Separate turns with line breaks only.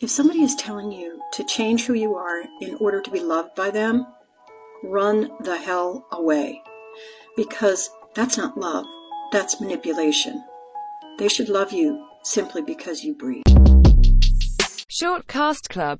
If somebody is telling you to change who you are in order to be loved by them, run the hell away. Because that's not love, that's manipulation. They should love you simply because you breathe.
Short Cast Club